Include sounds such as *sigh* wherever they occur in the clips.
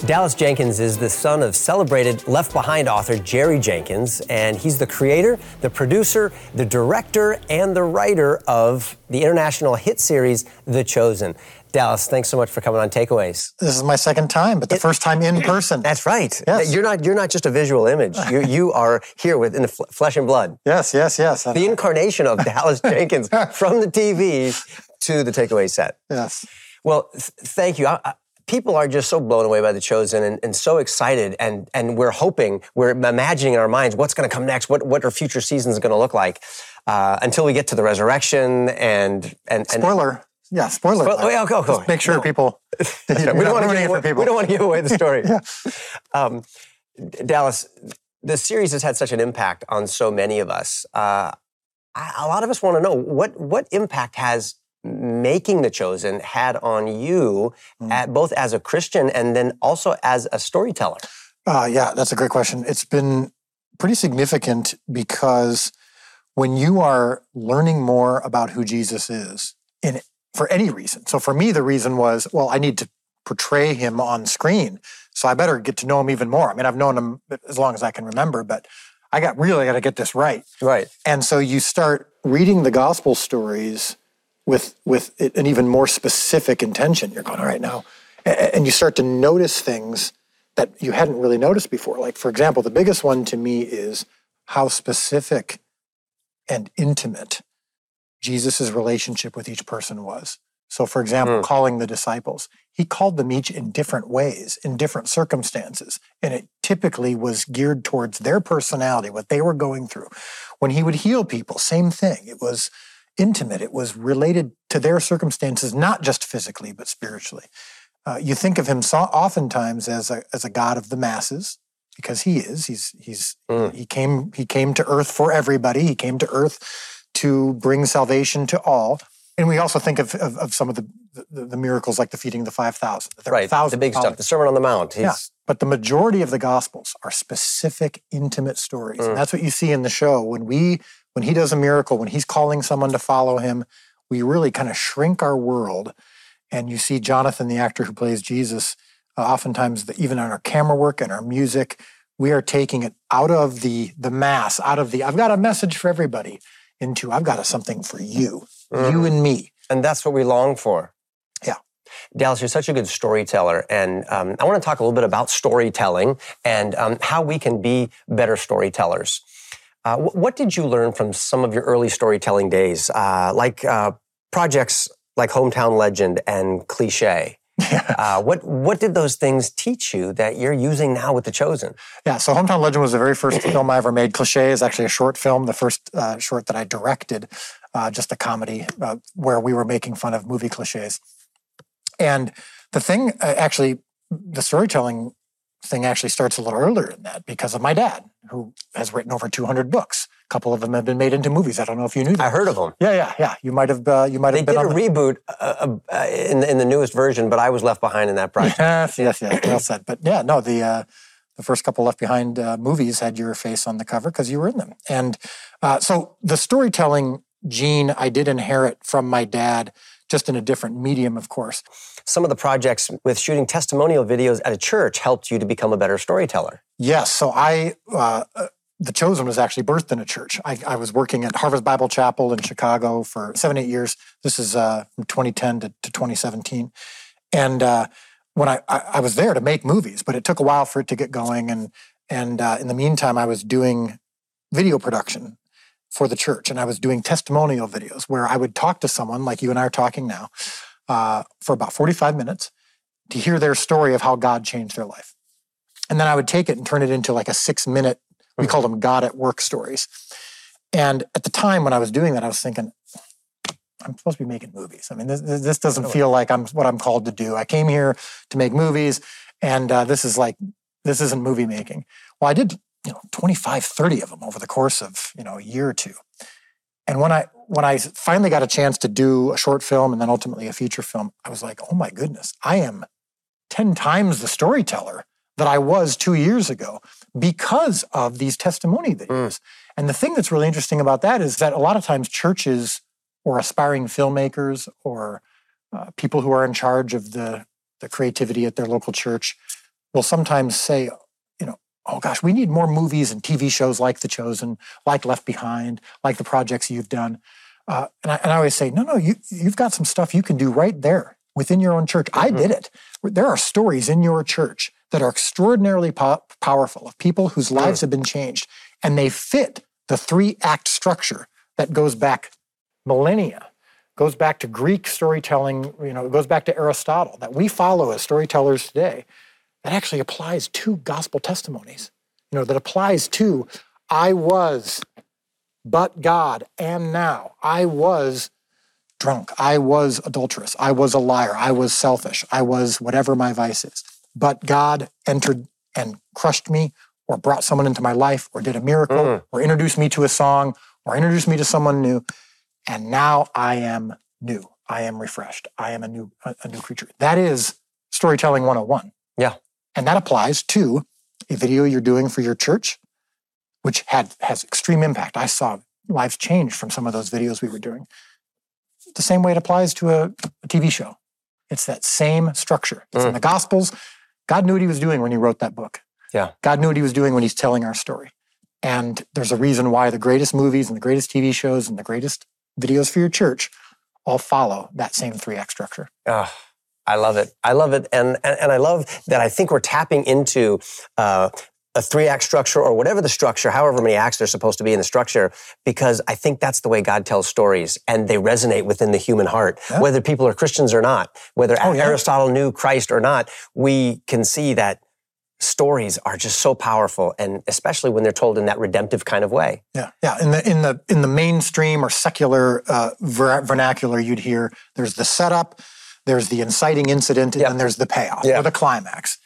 Dallas Jenkins is the son of celebrated Left Behind author Jerry Jenkins, and he's the creator, the producer, the director, and the writer of the international hit series The Chosen. Dallas, thanks so much for coming on Takeaways. This is my second time, but the it, first time in *clears throat* person. That's right. Yes. You're not you're not just a visual image. You you are here with in the flesh and blood. Yes, yes, yes. The incarnation of Dallas *laughs* Jenkins from the TV to the Takeaway set. Yes. Well, th- thank you. I, people are just so blown away by the chosen and, and so excited and and we're hoping we're imagining in our minds what's going to come next what what are future seasons going to look like uh, until we get to the resurrection and and, and spoiler yeah spoiler Spo- oh, yeah, go, go. Just make sure no. people *laughs* *laughs* we don't want to give away, people. we don't want to give away the story *laughs* yeah. um, Dallas the series has had such an impact on so many of us uh, a lot of us want to know what what impact has making the chosen had on you, mm. at, both as a Christian and then also as a storyteller? Uh, yeah, that's a great question. It's been pretty significant because when you are learning more about who Jesus is, in for any reason. So for me, the reason was, well, I need to portray him on screen, so I better get to know him even more. I mean, I've known him as long as I can remember, but I got really got to get this right. Right. And so you start reading the gospel stories with with an even more specific intention. You're going, all right now, and you start to notice things that you hadn't really noticed before. Like for example, the biggest one to me is how specific and intimate Jesus' relationship with each person was. So, for example, mm. calling the disciples, he called them each in different ways, in different circumstances. And it typically was geared towards their personality, what they were going through. When he would heal people, same thing. It was intimate. It was related to their circumstances, not just physically, but spiritually. Uh, you think of him so oftentimes as a, as a God of the masses, because he is. He's he's mm. he came he came to earth for everybody. He came to earth to bring salvation to all. And we also think of, of, of some of the, the, the miracles like the feeding of the five thousand. Right, the big stuff, the Sermon on the Mount. He's... Yeah, but the majority of the Gospels are specific, intimate stories, mm. and that's what you see in the show when we when he does a miracle, when he's calling someone to follow him, we really kind of shrink our world. And you see Jonathan, the actor who plays Jesus, uh, oftentimes the, even on our camera work and our music, we are taking it out of the the mass, out of the I've got a message for everybody, into I've got a, something for you, mm. you and me. And that's what we long for. Yeah. Dallas, you're such a good storyteller. And um, I want to talk a little bit about storytelling and um, how we can be better storytellers. Uh, what did you learn from some of your early storytelling days, uh, like uh, projects like Hometown Legend and Cliche? *laughs* uh, what what did those things teach you that you're using now with The Chosen? Yeah, so Hometown Legend was the very first *clears throat* film I ever made. Cliche is actually a short film, the first uh, short that I directed, uh, just a comedy uh, where we were making fun of movie cliches. And the thing, uh, actually, the storytelling thing actually starts a little earlier than that because of my dad, who has written over 200 books. A couple of them have been made into movies. I don't know if you knew that. I heard of them. Yeah, yeah, yeah. You might have. Uh, you might have. They did a the... reboot uh, uh, in the, in the newest version, but I was left behind in that project. *laughs* Yes, yes, yes. well said. But yeah, no. The uh, the first couple Left Behind uh, movies had your face on the cover because you were in them, and uh, so the storytelling gene I did inherit from my dad just in a different medium, of course. Some of the projects with shooting testimonial videos at a church helped you to become a better storyteller. Yes. So I, uh, The Chosen was actually birthed in a church. I, I, was working at Harvest Bible Chapel in Chicago for seven, eight years. This is uh, from 2010 to, to 2017. And uh, when I, I, I, was there to make movies, but it took a while for it to get going. And, and uh, in the meantime, I was doing video production for the church. And I was doing testimonial videos where I would talk to someone like you and I are talking now uh, for about 45 minutes to hear their story of how God changed their life. And then I would take it and turn it into like a six minute, we mm-hmm. called them God at work stories. And at the time when I was doing that, I was thinking, I'm supposed to be making movies. I mean, this, this doesn't feel like I'm what I'm called to do. I came here to make movies, And uh, this is like, this isn't movie making. Well, I did, you know, 25, 30 of them over the course of, you know, a year or two. And when I when I finally got a chance to do a short film and then ultimately a feature film, I was like, oh my goodness, I am 10 times the storyteller that I was two years ago because of these testimony videos. Mm. And the thing that's really interesting about that is that a lot of times churches or aspiring filmmakers or uh, people who are in charge of the, the creativity at their local church will sometimes say, oh gosh, we need more movies and TV shows like The Chosen, like Left Behind, like the projects you've done. Uh, and, I, and, I, always say, no, no, you, you've got some stuff you can do right there within your own church. Mm-hmm. I did it. There are stories in your church that are extraordinarily po- powerful of people whose lives have been changed, and they fit the three act structure that goes back millennia goes back to greek storytelling you know it goes back to aristotle that we follow as storytellers today that actually applies to gospel testimonies you know that applies to i was but god and now i was drunk i was adulterous i was a liar i was selfish i was whatever my vice is but God entered and crushed me or brought someone into my life or did a miracle mm. or introduced me to a song or introduced me to someone new. And now I am new. I am refreshed. I am a new, a, a new creature. That is storytelling 101. Yeah. And that applies to a video you're doing for your church, which had has extreme impact. I saw lives change from some of those videos we were doing. The same way it applies to a, a TV show. It's that same structure. It's mm. in the Gospels. God knew what he was doing when he wrote that book. Yeah. God knew what he was doing when he's telling our story. And there's a reason why the greatest movies and the greatest TV shows and the greatest videos for your church all follow that same three act structure. Oh, I love it. I love it. And, and, and I love that I think we're tapping into uh, a three act structure or whatever the structure, however many acts there's supposed to be in the structure, because I think that's the way God tells stories and they resonate within the human heart. Yeah. Whether people are Christians or not, whether oh, yeah. Aristotle knew Christ or not, we can see that stories are just so powerful and especially when they're told in that redemptive kind of way yeah yeah in the in the in the mainstream or secular uh, ver- vernacular you'd hear there's the setup there's the inciting incident and then there's the payoff or the climax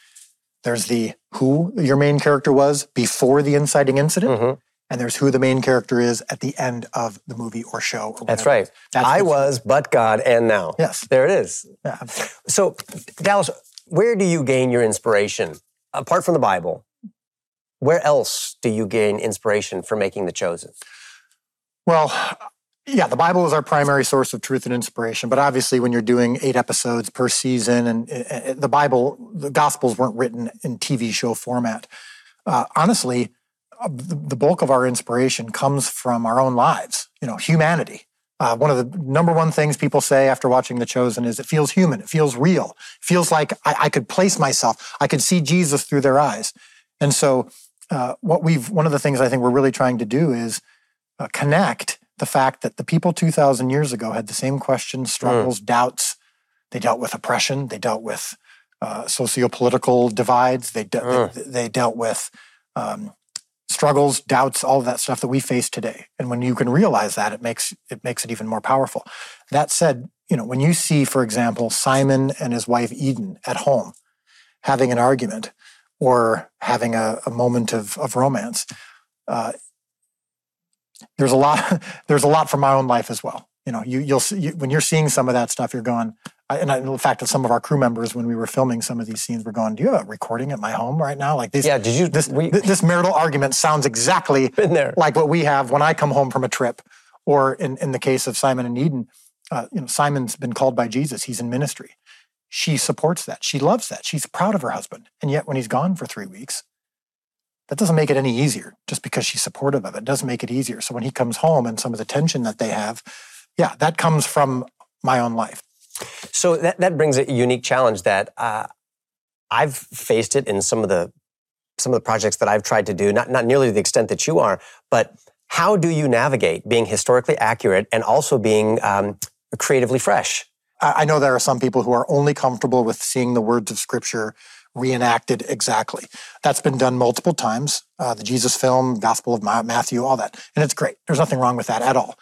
there's the who your main character was before the inciting incident. Mm-hmm. And there's who the main character is at the end of the movie or show. Or That's right. That's I was, but God, and now. Yes. There it is. Yeah. So, Dallas, where do you gain your inspiration? Apart from the Bible, where else do you gain inspiration for making The Chosen? Well, yeah, the Bible is our primary source of truth and inspiration. But obviously, when you're doing eight episodes per season, and uh, uh, the Bible, the Gospels weren't written in TV show format. Uh, honestly, uh, the bulk of our inspiration comes from our own lives. You know, humanity. Uh, one of the number one things people say after watching The Chosen is it feels human. It feels real. It feels like I, I could place myself. I could see Jesus through their eyes. And so, uh, what we've one of the things I think we're really trying to do is connect the fact that the people 2,000 years ago had the same questions, struggles, mm. doubts. They dealt with oppression. They dealt with uh, socio-political divides. They, de- mm. they, they, dealt with um, struggles, doubts, all of that stuff that we face today. And when you can realize that, it makes it makes it even more powerful. That said, you know, when you see, for example, Simon and his wife Eden at home having an argument or having a, a moment of, of romance, uh, there's a lot *laughs* there's a lot from my own life as well. You know you, you'll see you, when you're seeing some of that stuff you're going and I, in fact that some of our crew members when we were filming some of these scenes were going do you have a recording at my home right now? Like this yeah did you this we, this marital argument sounds exactly *laughs* there. like what we have when i come home from a trip. Or in, in the case of simon and eden uh, you know simon's been called by jesus. He's in ministry. She supports that. She loves that. She's proud of her husband. And yet when he's gone for three weeks that doesn't make it any easier just because she's supportive of it. it doesn't make it easier. So when he comes home and some of the tension that they have, yeah, that comes from my own life. So that, that brings a unique challenge that uh, I've faced it in some of the some of the projects that I've tried to do, not, not nearly the extent that you are, but how do you navigate being historically accurate and also being um, creatively fresh? I know there are some people who are only comfortable with seeing the words of scripture reenacted exactly. That's been done multiple times. Uh, the Jesus film, Gospel of Matthew, all that, and it's great. There's nothing wrong with that at all.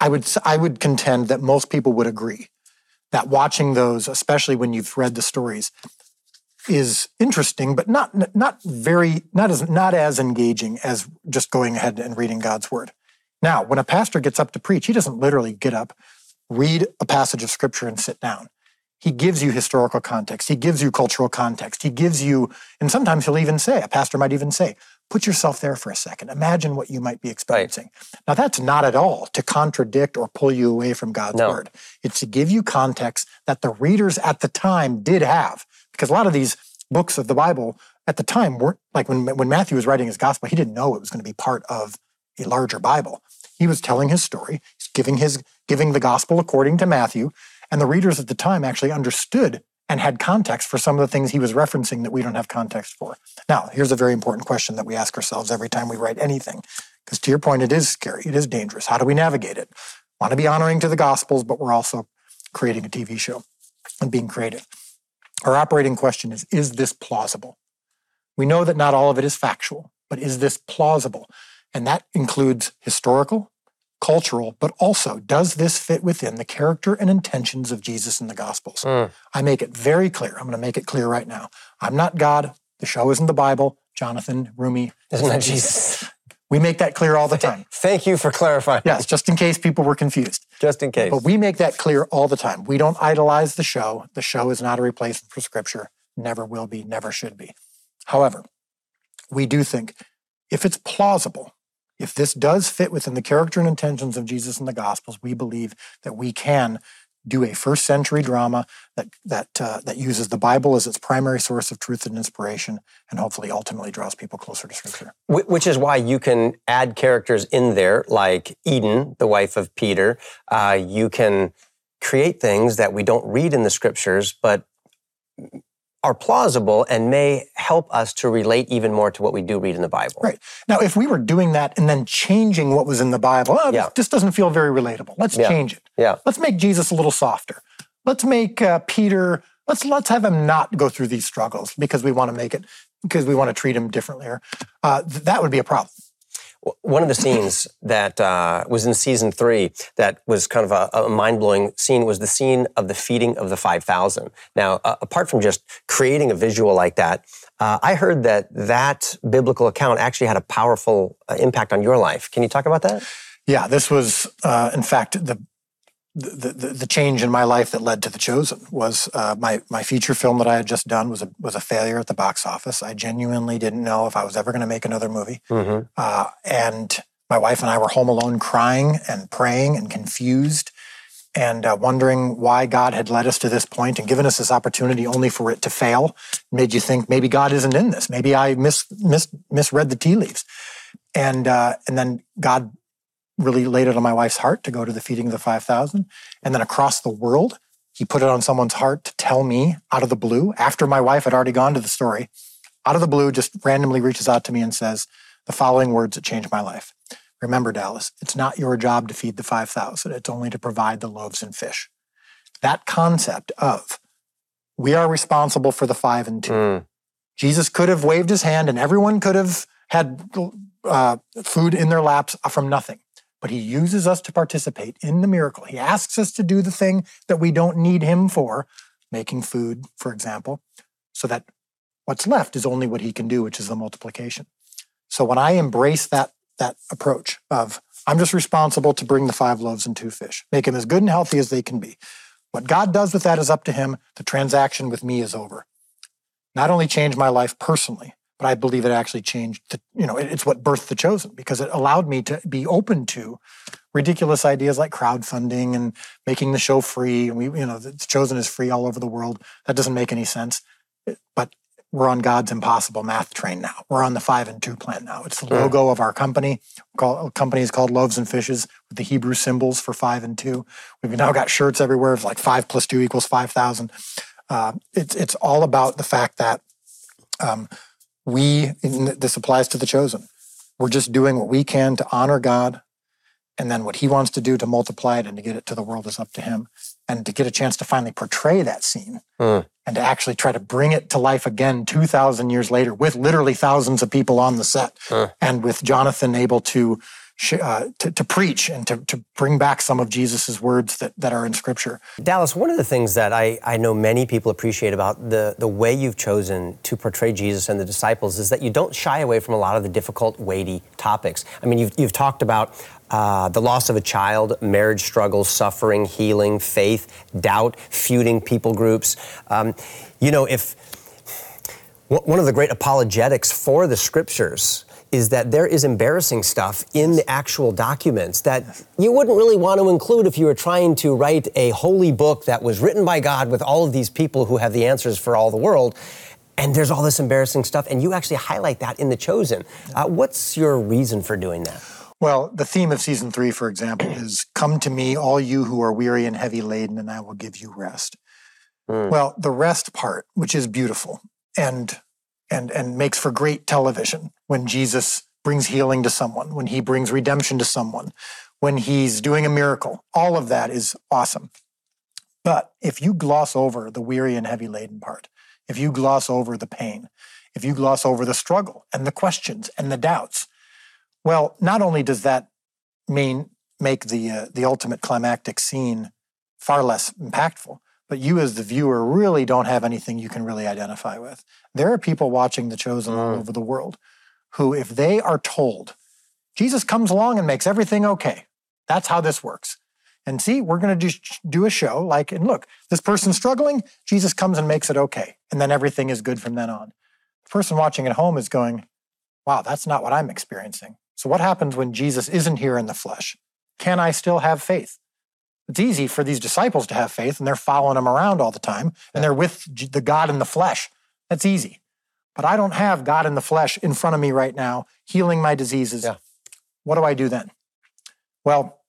I would I would contend that most people would agree that watching those, especially when you've read the stories, is interesting, but not not very not as not as engaging as just going ahead and reading God's word. Now, when a pastor gets up to preach, he doesn't literally get up, read a passage of scripture, and sit down. He gives you historical context. He gives you cultural context. He gives you, and sometimes he'll even say, a pastor might even say, put yourself there for a second. Imagine what you might be experiencing. Right. Now, that's not at all to contradict or pull you away from God's no. word. It's to give you context that the readers at the time did have. Because a lot of these books of the Bible at the time weren't like when, when Matthew was writing his gospel, he didn't know it was going to be part of a larger Bible. He was telling his story, he's giving his giving the gospel according to Matthew, and the readers at the time actually understood and had context for some of the things he was referencing that we don't have context for. Now, here's a very important question that we ask ourselves every time we write anything. Because to your point, it is scary, it is dangerous. How do we navigate it? Want to be honoring to the gospels, but we're also creating a TV show and being creative. Our operating question is Is this plausible? We know that not all of it is factual, but is this plausible? And that includes historical, cultural, but also does this fit within the character and intentions of Jesus in the Gospels? Mm. I make it very clear. I'm going to make it clear right now. I'm not God. The show isn't the Bible. Jonathan, Roumie. Isn't that Jesus? We make that clear all the time. Thank you for clarifying. Yes, just in case people were confused. Just in case. But we make that clear all the time. We don't idolize the show. The show is not a replacement for Scripture. Never will be, never should be. However, we do think if it's plausible, if this does fit within the character and intentions of Jesus in the Gospels, we believe that we can do a first century drama that that uh, that uses the Bible as its primary source of truth and inspiration, and hopefully ultimately draws people closer to Scripture. Which is why you can add characters in there, like Eden, the wife of Peter. Uh, you can create things that we don't read in the Scriptures, but are plausible and may help us to relate even more to what we do read in the Bible. Right. Now, if we were doing that and then changing what was in the Bible, oh, yeah. this doesn't feel very relatable. Let's yeah. change it. Yeah. Let's make Jesus a little softer. Let's make uh, Peter, let's, let's have him not go through these struggles because we want to make it, because we want to treat him differently. Uh, that would be a problem. One of the scenes that uh, was in season three that was kind of a, a mind blowing scene was the scene of the feeding of the 5,000. Now, uh, apart from just creating a visual like that, uh, I heard that that biblical account actually had a powerful uh, impact on your life. Can you talk about that? Yeah, this was, uh, in fact, the the, the, the, change in my life that led to The Chosen was uh, my my feature film that I had just done was a was a failure at the box office. I genuinely didn't know if I was ever going to make another movie, mm-hmm. uh, and my wife and I were home alone, crying and praying and confused, and uh, wondering why God had led us to this point and given us this opportunity only for it to fail. made you think maybe God isn't in this. Maybe I mis, mis misread the tea leaves, and uh, and then God really laid it on my wife's heart to go to the feeding of the 5,000. And then across the world, he put it on someone's heart to tell me out of the blue, after my wife had already gone to the story, out of the blue, just randomly reaches out to me and says the following words that changed my life. Remember, Dallas, it's not your job to feed the 5,000. It's only to provide the loaves and fish. That concept of we are responsible for the five and two. Mm. Jesus could have waved his hand and everyone could have had uh, food in their laps from nothing but he uses us to participate in the miracle. He asks us to do the thing that we don't need him for, making food, for example, so that what's left is only what he can do, which is the multiplication. So when I embrace that, that approach of I'm just responsible to bring the five loaves and two fish, make them as good and healthy as they can be. What God does with that is up to him. The transaction with me is over. Not only change my life personally, but I believe it actually changed. The, you know, it's what birthed the chosen because it allowed me to be open to ridiculous ideas like crowdfunding and making the show free. And we, you know, the chosen is free all over the world. That doesn't make any sense. But we're on God's impossible math train now. We're on the five and two plan now. It's the hmm. logo of our company. Call, company is called Loaves and Fishes with the Hebrew symbols for five and two. We've now got shirts everywhere. It's like five plus two equals five thousand. Uh, it's it's all about the fact that um, we, this applies to the chosen. We're just doing what we can to honor God. And then what he wants to do to multiply it and to get it to the world is up to him. And to get a chance to finally portray that scene mm. and to actually try to bring it to life again 2,000 years later with literally thousands of people on the set mm. and with Jonathan able to uh, to, to, preach and to, to bring back some of Jesus's words that, that are in Scripture. Dallas, one of the things that I, I know many people appreciate about the, the way you've chosen to portray Jesus and the disciples is that you don't shy away from a lot of the difficult, weighty topics. I mean, you've, you've talked about uh, the loss of a child, marriage struggles, suffering, healing, faith, doubt, feuding people groups. Um, you know, if one of the great apologetics for the scriptures is that there is embarrassing stuff in the actual documents that you wouldn't really want to include if you were trying to write a holy book that was written by God with all of these people who have the answers for all the world. And there's all this embarrassing stuff, and you actually highlight that in The Chosen. Uh, what's your reason for doing that? Well, the theme of season three, for example, is Come to me, all you who are weary and heavy laden, and I will give you rest. Mm. Well, the rest part, which is beautiful and and and makes for great television when Jesus brings healing to someone, when he brings redemption to someone, when he's doing a miracle. All of that is awesome. But if you gloss over the weary and heavy laden part, if you gloss over the pain, if you gloss over the struggle and the questions and the doubts, well, not only does that mean make the uh, the ultimate climactic scene far less impactful, but you as the viewer really don't have anything you can really identify with. There are people watching The Chosen mm. all over the world who, if they are told, Jesus comes along and makes everything okay, that's how this works. And see, we're going to do, do a show like, and look, this person's struggling, Jesus comes and makes it okay. And then everything is good from then on. The person watching at home is going, wow, that's not what I'm experiencing. So, what happens when Jesus isn't here in the flesh? Can I still have faith? It's easy for these disciples to have faith and they're following him around all the time and they're with the God in the flesh. That's easy. But I don't have God in the flesh in front of me right now, healing my diseases. Yeah. What do I do then? Well,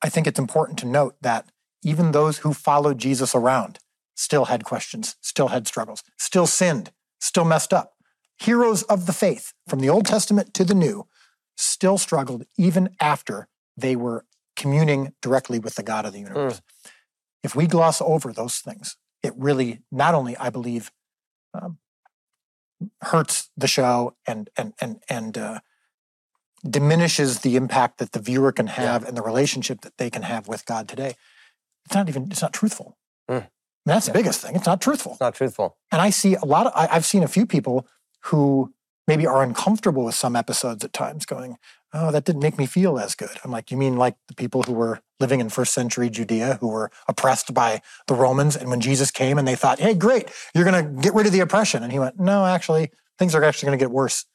I think it's important to note that even those who followed Jesus around still had questions, still had struggles, still sinned, still messed up. Heroes of the faith from the Old Testament to the New still struggled even after they were communing directly with the God of the universe. Mm. If we gloss over those things, it really not only, I believe, um, hurts the show and and and and uh, diminishes the impact that the viewer can have yeah. and the relationship that they can have with God today. It's not even it's not truthful. Mm. that's yeah. the biggest thing. It's not truthful. It's not truthful. And I see a lot of I, I've seen a few people who maybe are uncomfortable with some episodes at times, going, "Oh, that didn't make me feel as good." I'm like, "You mean like the people who were living in first century Judea who were oppressed by the Romans. And when Jesus came and they thought, hey, great, you're going to get rid of the oppression. And he went, no, actually, things are actually going to get worse.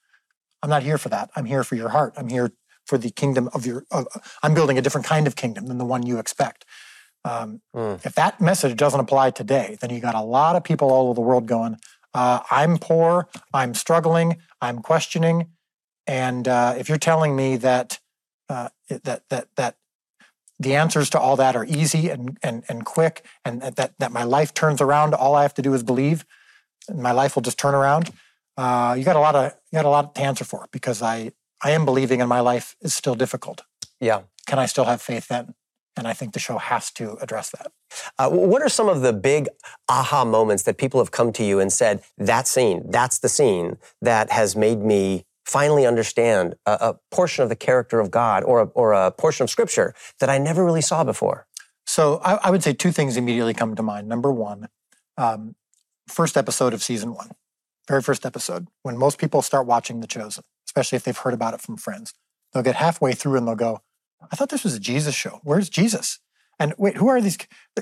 I'm not here for that. I'm here for your heart. I'm here for the kingdom of your, uh, I'm building a different kind of kingdom than the one you expect. Um, mm. If that message doesn't apply today, then you got a lot of people all over the world going, uh, I'm poor, I'm struggling, I'm questioning. And uh, if you're telling me that, uh, that, that, that the answers to all that are easy and, and, and quick and that, that my life turns around all i have to do is believe and my life will just turn around uh, you got a lot of you got a lot to answer for because i i am believing and my life is still difficult. Yeah. Can i still have faith then? And i think the show has to address that. Uh, what are some of the big aha moments that people have come to you and said that scene that's the scene that has made me finally understand a, a, portion of the character of God or a, or a portion of Scripture that I never really saw before? So I, I would say two things immediately come to mind. Number one, um, first episode of season one, very first episode, when most people start watching The Chosen, especially if they've heard about it from friends, they'll get halfway through and they'll go, I thought this was a Jesus show. Where's Jesus? And wait, who are these?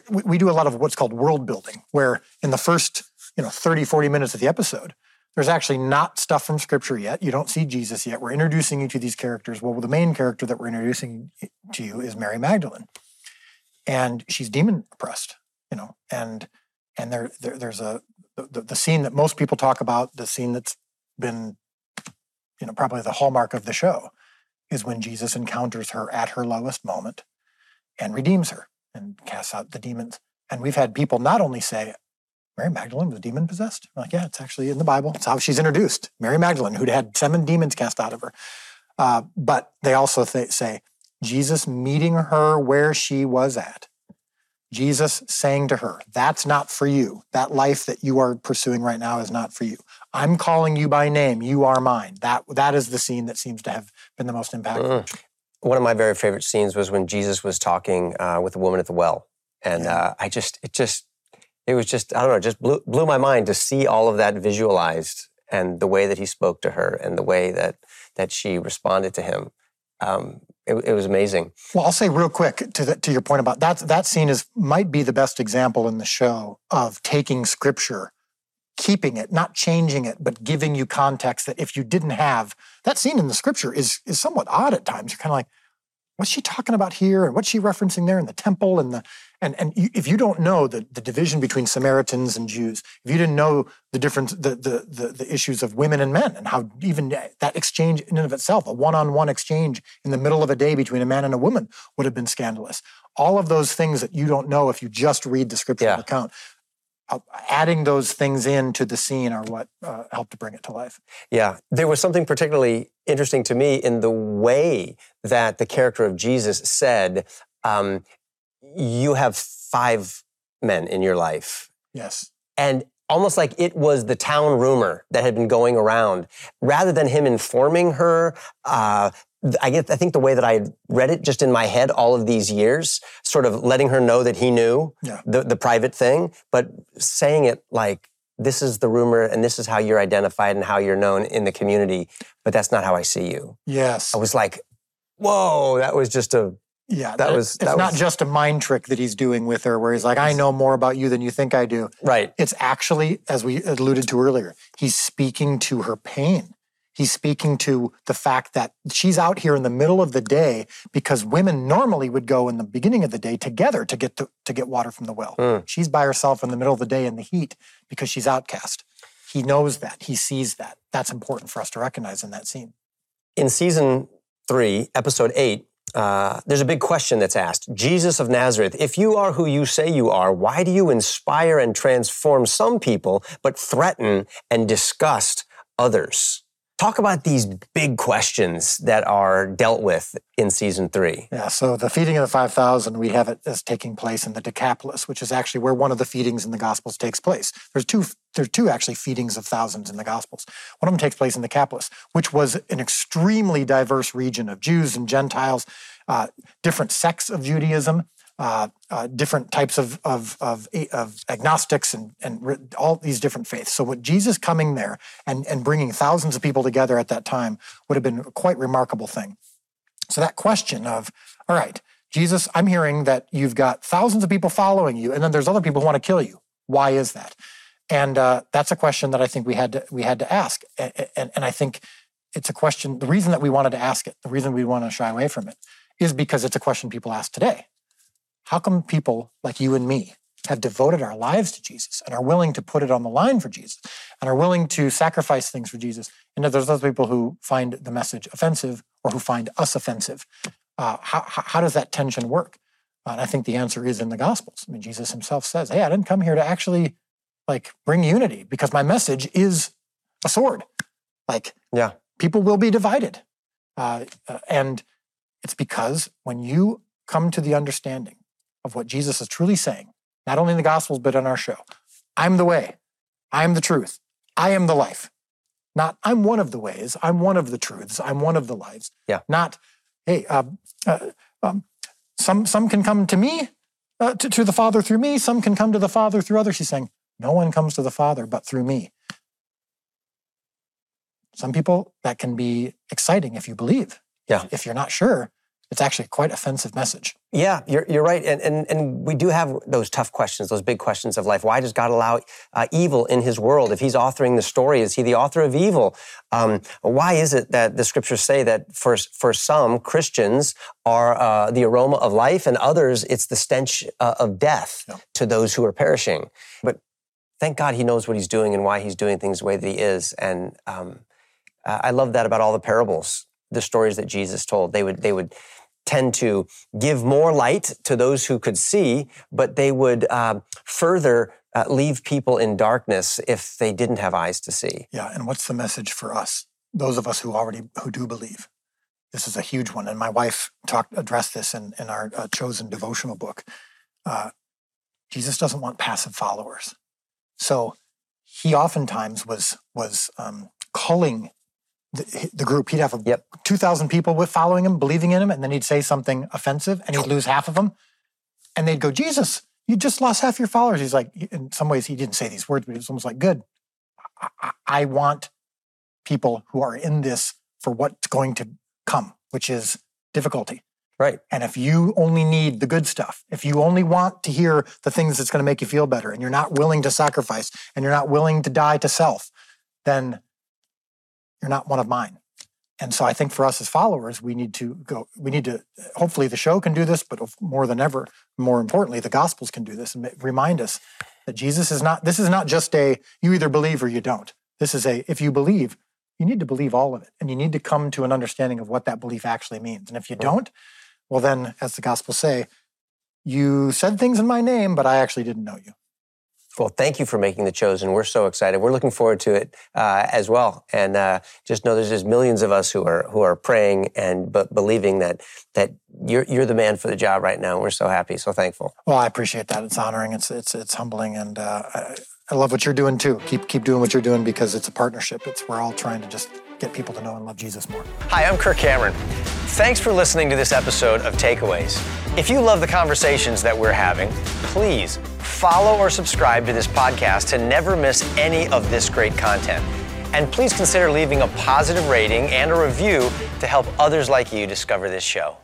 We do a lot of what's called world building, where in the first, you know, 30, 40 minutes of the episode, there's actually not stuff from scripture yet. You don't see Jesus yet. We're introducing you to these characters. Well, the main character that we're introducing to you is Mary Magdalene. And she's demon oppressed, you know, and and there, there there's a the, the scene that most people talk about, the scene that's been, you know, probably the hallmark of the show, is when Jesus encounters her at her lowest moment and redeems her and casts out the demons. And we've had people not only say, Mary Magdalene was demon possessed? I'm like, yeah, it's actually in the Bible. It's how she's introduced. Mary Magdalene, who'd had seven demons cast out of her. Uh, but they also th- say Jesus meeting her where she was at. Jesus saying to her, That's not for you. That life that you are pursuing right now is not for you. I'm calling you by name. You are mine. That, that is the scene that seems to have been the most impactful. Uh. One of my very favorite scenes was when Jesus was talking uh, with the woman at the well, and uh, I just, it just, it was just, I don't know, just blew, blew my mind to see all of that visualized and the way that he spoke to her and the way that that she responded to him. Um, it, it, was amazing. Well, I'll say real quick to the, to your point about that. That scene is might be the best example in the show of taking scripture, keeping it, not changing it, but giving you context that if you didn't have that scene in the scripture is is somewhat odd at times. You're kind of like, what's she talking about here, and what's she referencing there in the temple and the and, and you, if you don't know the, the division between Samaritans and Jews, if you didn't know the difference, the, the, the, the issues of women and men, and how even that exchange in and of itself, a one-on-one exchange in the middle of a day between a man and a woman would have been scandalous. All of those things that you don't know if you just read the scriptural yeah. account, uh, adding those things into the scene are what uh, helped to bring it to life. Yeah, there was something particularly interesting to me in the way that the character of Jesus said, um, you have five men in your life. Yes. And almost like it was the town rumor that had been going around, rather than him informing her. Uh, I get, I think the way that I had read it just in my head all of these years, sort of letting her know that he knew yeah. the, the private thing, but saying it like, this is the rumor and this is how you're identified and how you're known in the community, but that's not how I see you. Yes. I was like, whoa, that was just a yeah, that, was. That it's was, not just a mind trick that he's doing with her, where he's like, "I know more about you than you think I do." Right. It's actually, as we alluded to earlier, he's speaking to her pain. He's speaking to the fact that she's out here in the middle of the day because women normally would go in the beginning of the day together to get to, to get water from the well. Mm. She's by herself in the middle of the day in the heat because she's outcast. He knows that. He sees that. That's important for us to recognize in that scene. In season three, episode eight, uh, there's a big question that's asked. Jesus of Nazareth, if you are who you say you are, why do you inspire and transform some people, but threaten and disgust others? Talk about these big questions that are dealt with in season three. Yeah, so the feeding of the 5,000, we have it as taking place in the Decapolis, which is actually where one of the feedings in the Gospels takes place. There's two, there's two actually feedings of thousands in the Gospels. One of them takes place in the Decapolis, which was an extremely diverse region of Jews and Gentiles, uh, different sects of Judaism, uh, uh, different types of, of, of, of, agnostics and, and all these different faiths. So, what Jesus coming there and, and bringing thousands of people together at that time would have been a quite remarkable thing. So, that question of, all right, Jesus, I'm hearing that you've got thousands of people following you, and then there's other people who want to kill you. Why is that? And uh, that's a question that I think we had to, we had to ask. And, and, and I think it's a question, the reason that we wanted to ask it, the reason we want to shy away from it, is because it's a question people ask today. How come people like you and me have devoted our lives to Jesus and are willing to put it on the line for Jesus and are willing to sacrifice things for Jesus? And there's those people who find the message offensive or who find us offensive. Uh, how, how does that tension work? Uh, and I think the answer is in the Gospels. I mean, Jesus himself says, "Hey, I didn't come here to actually like bring unity because my message is a sword. Like, yeah, people will be divided, uh, uh and it's because when you come to the understanding of what Jesus is truly saying, not only in the Gospels, but in our show. I'm the way, I am the truth, I am the life. Not, I'm one of the ways, I'm one of the truths, I'm one of the lives. Yeah. Not, hey, uh, uh, um, some, some can come to me, uh, to, to the Father through me, some can come to the Father through others. He's saying, no one comes to the Father but through me. Some people, that can be exciting if you believe. Yeah. If you're not sure, it's actually quite offensive message. Yeah, you're, you're right. And, and, and we do have those tough questions, those big questions of life. Why does God allow uh, evil in his world? If he's authoring the story, is he the author of evil? Um, why is it that the scriptures say that for, for some Christians are uh, the aroma of life and others it's the stench uh, of death yeah. to those who are perishing? But thank God he knows what he's doing and why he's doing things the way that he is. And um, I love that about all the parables, the stories that Jesus told. They would, they would, tend to give more light to those who could see, but they would uh, further uh, leave people in darkness if they didn't have eyes to see. Yeah, and what's the message for us, those of us who already who do believe? This is a huge one, and my wife talked addressed this in in our uh, chosen devotional book. Uh, Jesus doesn't want passive followers, so he oftentimes was was um, the, the group. He'd have a, Yep. 2,000 people with following him, believing in him, and then he'd say something offensive and he'd lose half of them. And they'd go, Jesus, you just lost half your followers. He's like, in some ways, he didn't say these words, but he was almost like, good. I, I- I want people who are in this for what's going to come, which is difficulty. Right. And if you only need the good stuff, if you only want to hear the things that's going to make you feel better, and you're not willing to sacrifice, and you're not willing to die to self, then you're not one of mine. And so I think for us as followers, we need to go, we need to, hopefully the show can do this, but more than ever, more importantly, the gospels can do this and remind us that Jesus is not, this is not just a, you either believe or you don't. This is a, if you believe, you need to believe all of it. And you need to come to an understanding of what that belief actually means. And if you don't, well, then, as the gospels say, you said things in my name, but I actually didn't know you. Well, thank you for making the chosen. We're so excited. We're looking forward to it uh, as well. And uh, just know there's just millions of us who are who are praying and but believing that that you're you're the man for the job right now. We're so happy, so thankful. Well, I appreciate that. It's honoring. It's it's it's humbling, and uh, I, I love what you're doing too. Keep keep doing what you're doing because it's a partnership. It's we're all trying to just get people to know and love Jesus more. Hi, I'm Kirk Cameron. Thanks for listening to this episode of Takeaways. If you love the conversations that we're having, please follow or subscribe to this podcast to never miss any of this great content. And please consider leaving a positive rating and a review to help others like you discover this show.